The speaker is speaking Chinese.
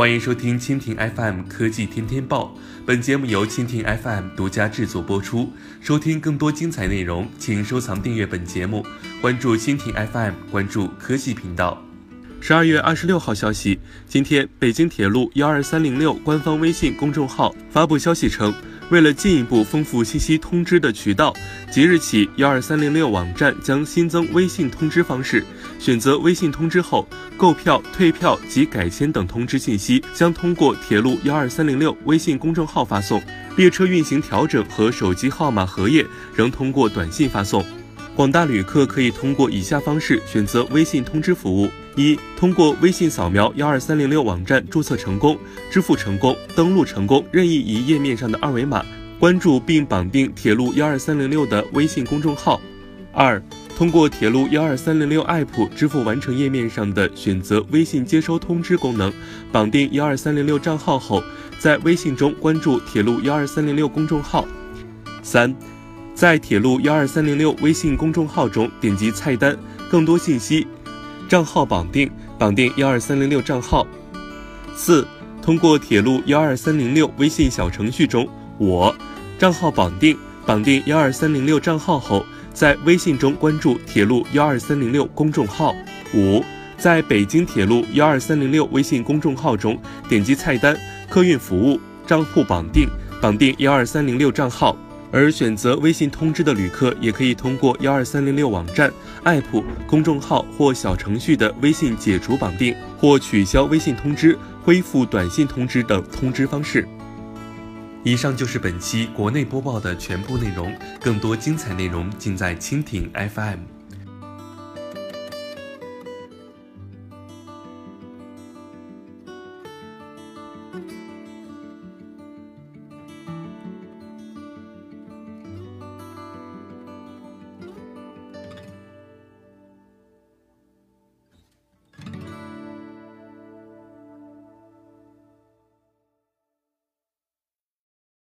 欢迎收听蜻蜓 FM 科技天天报，本节目由蜻蜓 FM 独家制作播出。收听更多精彩内容，请收藏订阅本节目，关注蜻蜓 FM，关注科技频道。十二月二十六号消息，今天北京铁路幺二三零六官方微信公众号发布消息称。为了进一步丰富信息通知的渠道，即日起，幺二三零六网站将新增微信通知方式。选择微信通知后，购票、退票及改签等通知信息将通过铁路幺二三零六微信公众号发送；列车运行调整和手机号码核验仍通过短信发送。广大旅客可以通过以下方式选择微信通知服务：一、通过微信扫描幺二三零六网站注册成功、支付成功、登录成功任意一页面上的二维码，关注并绑定铁路幺二三零六的微信公众号；二、通过铁路幺二三零六 app 支付完成页面上的选择微信接收通知功能，绑定幺二三零六账号后，在微信中关注铁路幺二三零六公众号；三。在铁路幺二三零六微信公众号中点击菜单更多信息，账号绑定，绑定幺二三零六账号。四，通过铁路幺二三零六微信小程序中我账号绑定，绑定幺二三零六账号后，在微信中关注铁路幺二三零六公众号。五，在北京铁路幺二三零六微信公众号中点击菜单客运服务，账户绑定，绑定幺二三零六账号。而选择微信通知的旅客，也可以通过幺二三零六网站、app、公众号或小程序的微信解除绑定，或取消微信通知、恢复短信通知等通知方式。以上就是本期国内播报的全部内容，更多精彩内容尽在蜻蜓 FM。